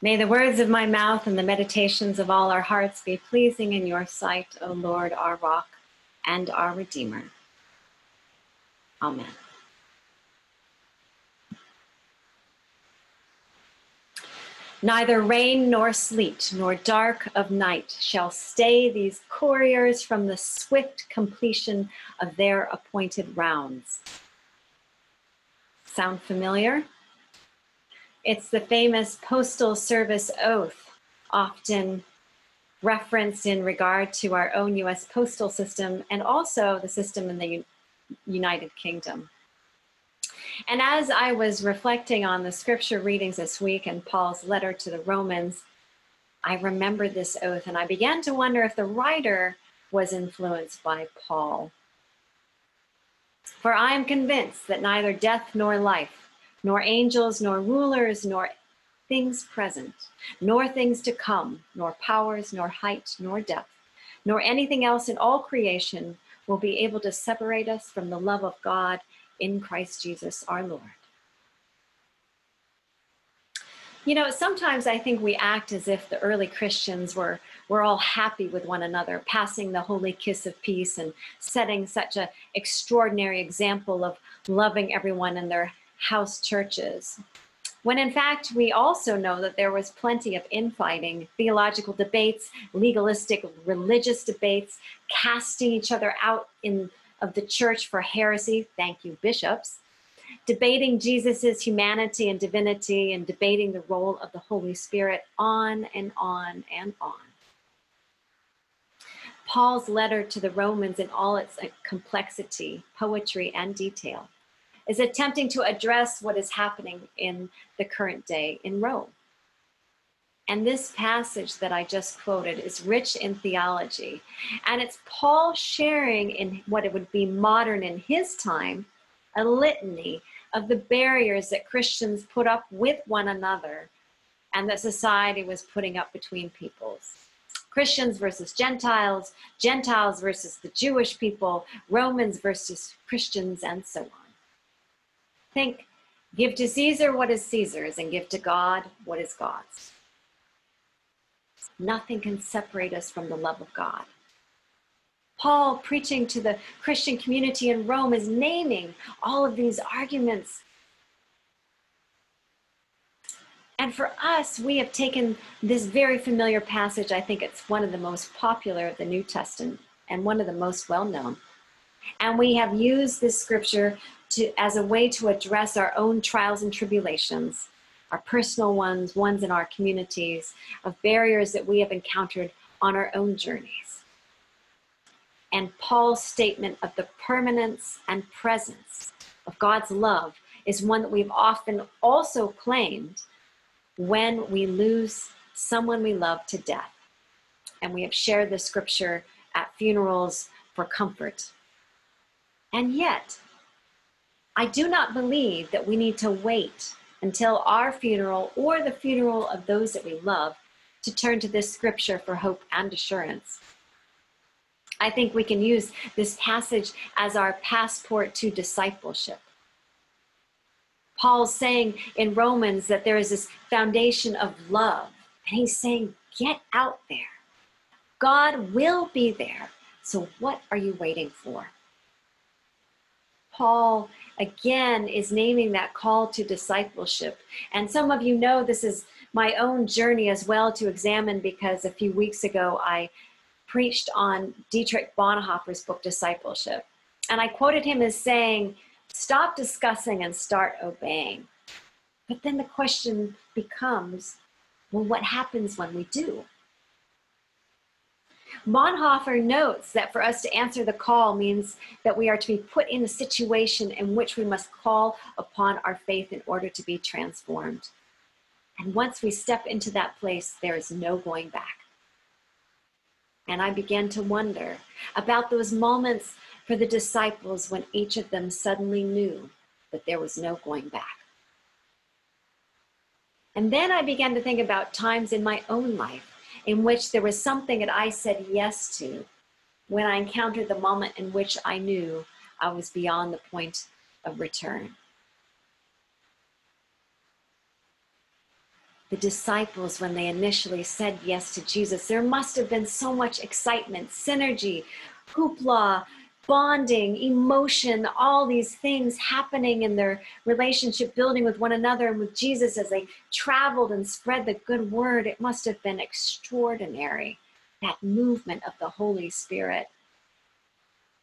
May the words of my mouth and the meditations of all our hearts be pleasing in your sight, O Lord, our rock and our Redeemer. Amen. Neither rain nor sleet nor dark of night shall stay these couriers from the swift completion of their appointed rounds. Sound familiar? It's the famous Postal Service oath, often referenced in regard to our own US postal system and also the system in the U United Kingdom. And as I was reflecting on the scripture readings this week and Paul's letter to the Romans, I remembered this oath and I began to wonder if the writer was influenced by Paul. For I am convinced that neither death nor life, nor angels, nor rulers, nor things present, nor things to come, nor powers, nor height, nor depth, nor anything else in all creation will be able to separate us from the love of God in Christ Jesus our Lord. You know, sometimes I think we act as if the early Christians were, were all happy with one another, passing the holy kiss of peace and setting such an extraordinary example of loving everyone in their house churches. When in fact, we also know that there was plenty of infighting, theological debates, legalistic religious debates, casting each other out in of the church for heresy, thank you, bishops, debating Jesus's humanity and divinity and debating the role of the Holy Spirit on and on and on. Paul's letter to the Romans in all its complexity, poetry, and detail is attempting to address what is happening in the current day in Rome. And this passage that I just quoted is rich in theology. And it's Paul sharing in what it would be modern in his time, a litany of the barriers that Christians put up with one another and that society was putting up between peoples. Christians versus Gentiles, Gentiles versus the Jewish people, Romans versus Christians, and so on. Think, give to Caesar what is Caesar's and give to God what is God's. Nothing can separate us from the love of God. Paul, preaching to the Christian community in Rome, is naming all of these arguments. And for us, we have taken this very familiar passage. I think it's one of the most popular of the New Testament and one of the most well known. And we have used this scripture to, as a way to address our own trials and tribulations our personal ones, ones in our communities, of barriers that we have encountered on our own journeys. And Paul's statement of the permanence and presence of God's love is one that we've often also claimed when we lose someone we love to death. And we have shared this scripture at funerals for comfort. And yet, I do not believe that we need to wait until our funeral or the funeral of those that we love to turn to this scripture for hope and assurance. I think we can use this passage as our passport to discipleship. Paul's saying in Romans that there is this foundation of love, and he's saying, get out there. God will be there. So, what are you waiting for? Paul again is naming that call to discipleship. And some of you know this is my own journey as well to examine because a few weeks ago I preached on Dietrich Bonhoeffer's book Discipleship. And I quoted him as saying, Stop discussing and start obeying. But then the question becomes well, what happens when we do? Bonhoeffer notes that for us to answer the call means that we are to be put in a situation in which we must call upon our faith in order to be transformed. And once we step into that place, there is no going back. And I began to wonder about those moments for the disciples when each of them suddenly knew that there was no going back. And then I began to think about times in my own life in which there was something that I said yes to when I encountered the moment in which I knew I was beyond the point of return. the disciples when they initially said yes to Jesus. There must have been so much excitement, synergy, hoopla, bonding, emotion, all these things happening in their relationship building with one another and with Jesus as they traveled and spread the good word. It must have been extraordinary, that movement of the Holy Spirit.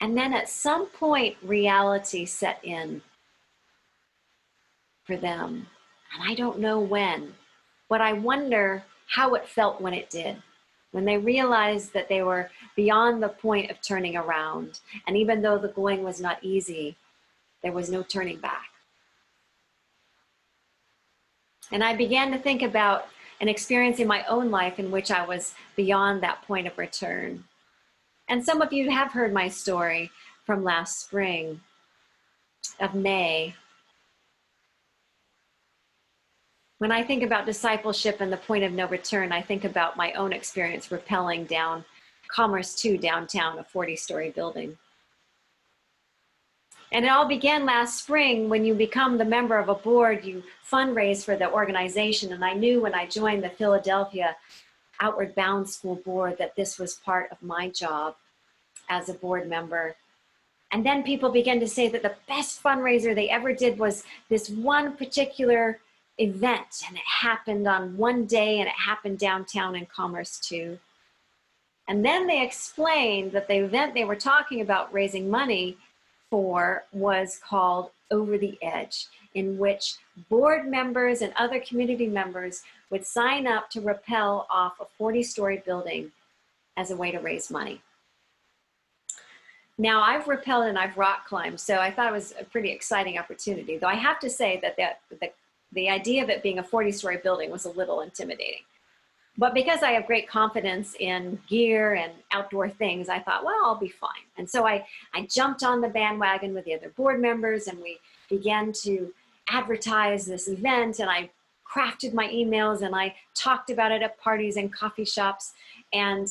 And then at some point, reality set in for them. And I don't know when, but I wonder how it felt when it did. When they realized that they were beyond the point of turning around. And even though the going was not easy, there was no turning back. And I began to think about an experience in my own life in which I was beyond that point of return. And some of you have heard my story from last spring of May. When I think about discipleship and the point of no return, I think about my own experience rappelling down Commerce 2 downtown, a 40 story building. And it all began last spring when you become the member of a board, you fundraise for the organization. And I knew when I joined the Philadelphia Outward Bound School Board that this was part of my job as a board member. And then people began to say that the best fundraiser they ever did was this one particular event. And it happened on one day and it happened downtown in Commerce 2. And then they explained that the event they were talking about raising money for was called Over the Edge, in which board members and other community members would sign up to rappel off a 40 story building as a way to raise money. Now, I've rappelled and I've rock climbed, so I thought it was a pretty exciting opportunity. Though I have to say that the, the, the idea of it being a 40 story building was a little intimidating. But because I have great confidence in gear and outdoor things, I thought, well, I'll be fine. And so I, I jumped on the bandwagon with the other board members and we began to advertise this event and I crafted my emails and I talked about it at parties and coffee shops and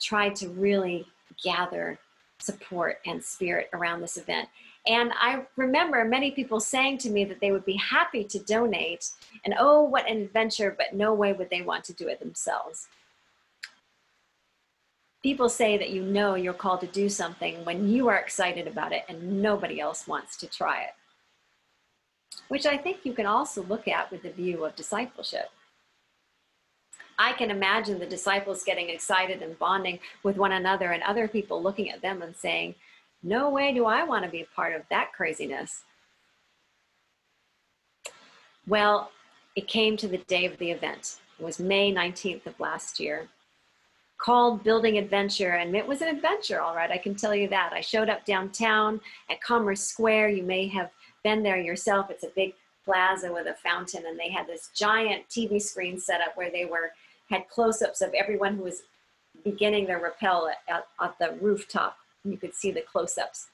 tried to really gather support and spirit around this event. And I remember many people saying to me that they would be happy to donate, and oh, what an adventure, but no way would they want to do it themselves. People say that you know you're called to do something when you are excited about it and nobody else wants to try it. Which I think you can also look at with the view of discipleship. I can imagine the disciples getting excited and bonding with one another and other people looking at them and saying, no way do I want to be a part of that craziness. Well, it came to the day of the event. It was May 19th of last year, called Building Adventure, and it was an adventure, all right, I can tell you that. I showed up downtown at Commerce Square. You may have been there yourself. It's a big plaza with a fountain, and they had this giant TV screen set up where they were had close-ups of everyone who was beginning their rappel at, at, the rooftop you could see the close-ups.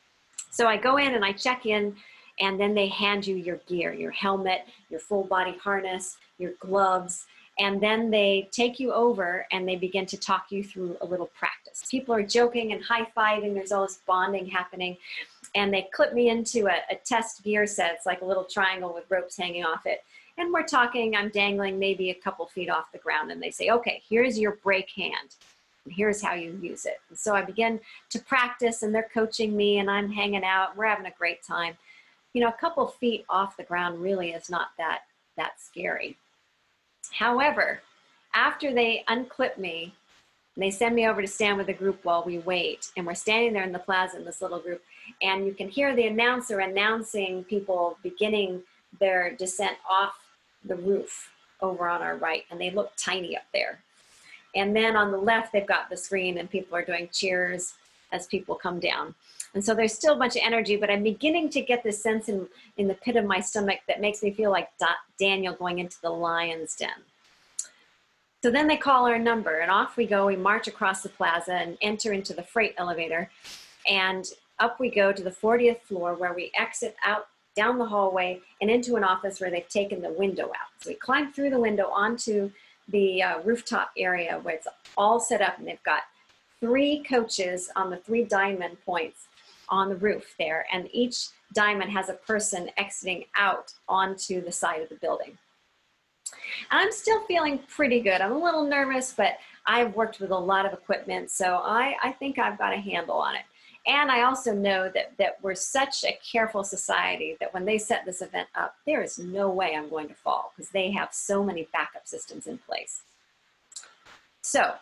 So I go in and I check in and then they hand you your gear, your helmet, your full body harness, your gloves, and then they take you over and they begin to talk you through a little practice. People are joking and high-fiving, there's all this bonding happening, and they clip me into a, a test gear set. It's like a little triangle with ropes hanging off it. And we're talking, I'm dangling maybe a couple feet off the ground, and they say, okay, here's your brake hand and here's how you use it. And so I begin to practice and they're coaching me and I'm hanging out. We're having a great time. You know, a couple feet off the ground really is not that, that scary. However, after they unclip me, they send me over to stand with the group while we wait. And we're standing there in the plaza in this little group. And you can hear the announcer announcing people beginning their descent off the roof over on our right. And they look tiny up there. And then on the left, they've got the screen and people are doing cheers as people come down. And so there's still a bunch of energy, but I'm beginning to get this sense in, in the pit of my stomach that makes me feel like Daniel going into the lion's den. So then they call our number and off we go. We march across the plaza and enter into the freight elevator. And up we go to the 40th floor where we exit out down the hallway and into an office where they've taken the window out. So we climb through the window onto the uh, rooftop area where it's all set up and they've got three coaches on the three diamond points on the roof there and each diamond has a person exiting out onto the side of the building. I'm still feeling pretty good. I'm a little nervous, but I've worked with a lot of equipment, so I, I think I've got a handle on it. And I also know that, that we're such a careful society that when they set this event up, there is no way I'm going to fall because they have so many backup systems in place. So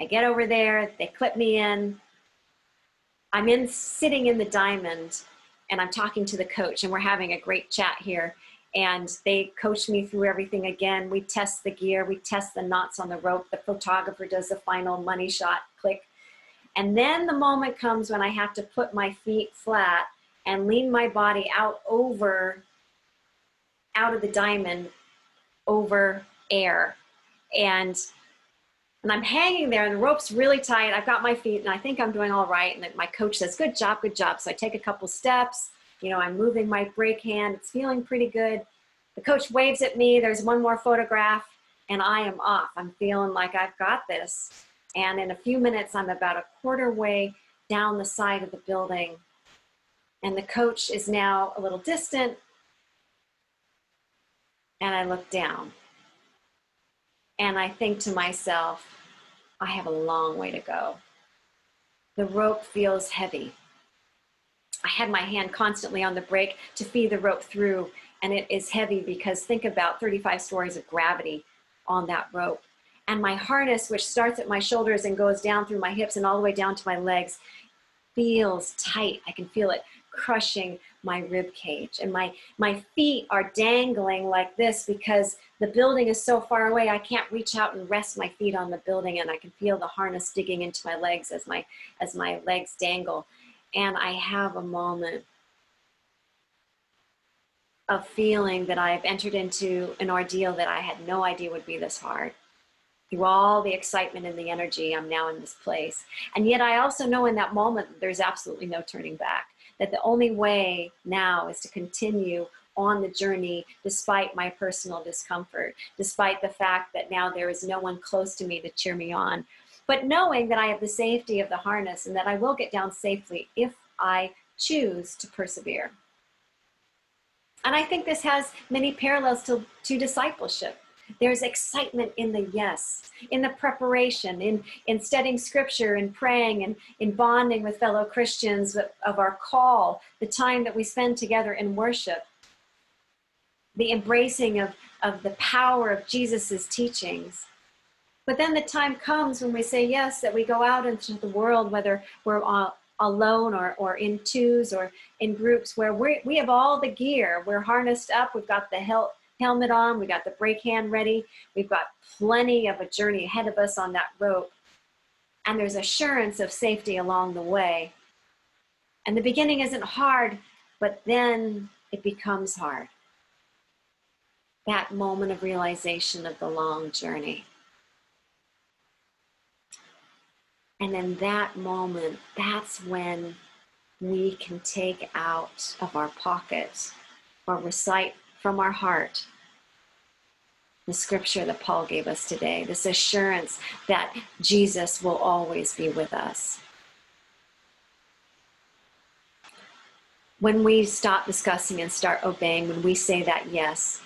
I get over there, they clip me in. I'm in sitting in the diamond and I'm talking to the coach and we're having a great chat here. And they coach me through everything again. We test the gear, we test the knots on the rope. The photographer does the final money shot click. And then the moment comes when I have to put my feet flat and lean my body out over, out of the diamond over air. And and I'm hanging there and the rope's really tight. I've got my feet and I think I'm doing all right. And my coach says, good job, good job. So I take a couple steps, you know, I'm moving my brake hand. It's feeling pretty good. The coach waves at me. There's one more photograph and I am off. I'm feeling like I've got this. And in a few minutes, I'm about a quarter way down the side of the building. And the coach is now a little distant. And I look down and I think to myself, I have a long way to go. The rope feels heavy. I had my hand constantly on the brake to feed the rope through, and it is heavy because think about 35 stories of gravity on that rope. And my harness, which starts at my shoulders and goes down through my hips and all the way down to my legs, feels tight. I can feel it crushing my rib cage. And my my feet are dangling like this because the building is so far away i can't reach out and rest my feet on the building and i can feel the harness digging into my legs as my as my legs dangle. And i have a moment of feeling that i've entered into an ordeal that i had no idea would be this hard through all the excitement and the energy i'm now in this place and yet i also know in that moment there's absolutely no turning back that the only way now is to continue on the journey despite my personal discomfort, despite the fact that now there is no one close to me to cheer me on. But knowing that I have the safety of the harness and that I will get down safely if I choose to persevere. And I think this has many parallels to, to discipleship. There's excitement in the yes, in the preparation, in, in studying scripture and praying and in bonding with fellow Christians of our call, the time that we spend together in worship, the embracing of, of the power of Jesus's teachings. But then the time comes when we say yes, that we go out into the world, whether we're all alone or, or in twos or in groups where we we have all the gear. We're harnessed up. We've got the help helmet on, we got the brake hand ready, we've got plenty of a journey ahead of us on that rope, and there's assurance of safety along the way. And the beginning isn't hard, but then it becomes hard. That moment of realization of the long journey. And in that moment, that's when we can take out of our pockets or recite from our heart the scripture that Paul gave us today, this assurance that Jesus will always be with us. When we stop discussing and start obeying, when we say that yes,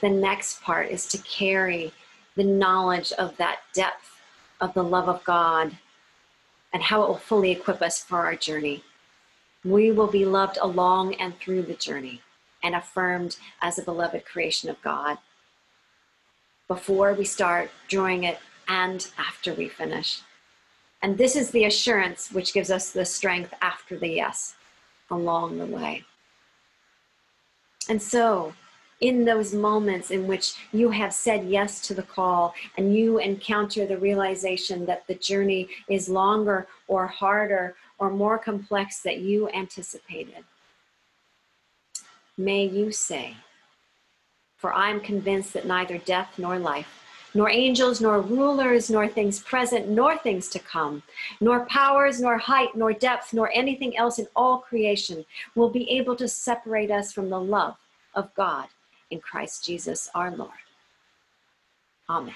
the next part is to carry the knowledge of that depth of the love of God and how it will fully equip us for our journey. We will be loved along and through the journey and affirmed as a beloved creation of God before we start drawing it and after we finish. And this is the assurance which gives us the strength after the yes along the way. And so, in those moments in which you have said yes to the call and you encounter the realization that the journey is longer or harder or more complex that you anticipated, may you say, for I am convinced that neither death nor life, nor angels, nor rulers, nor things present, nor things to come, nor powers, nor height, nor depth, nor anything else in all creation will be able to separate us from the love of God in Christ Jesus our Lord. Amen.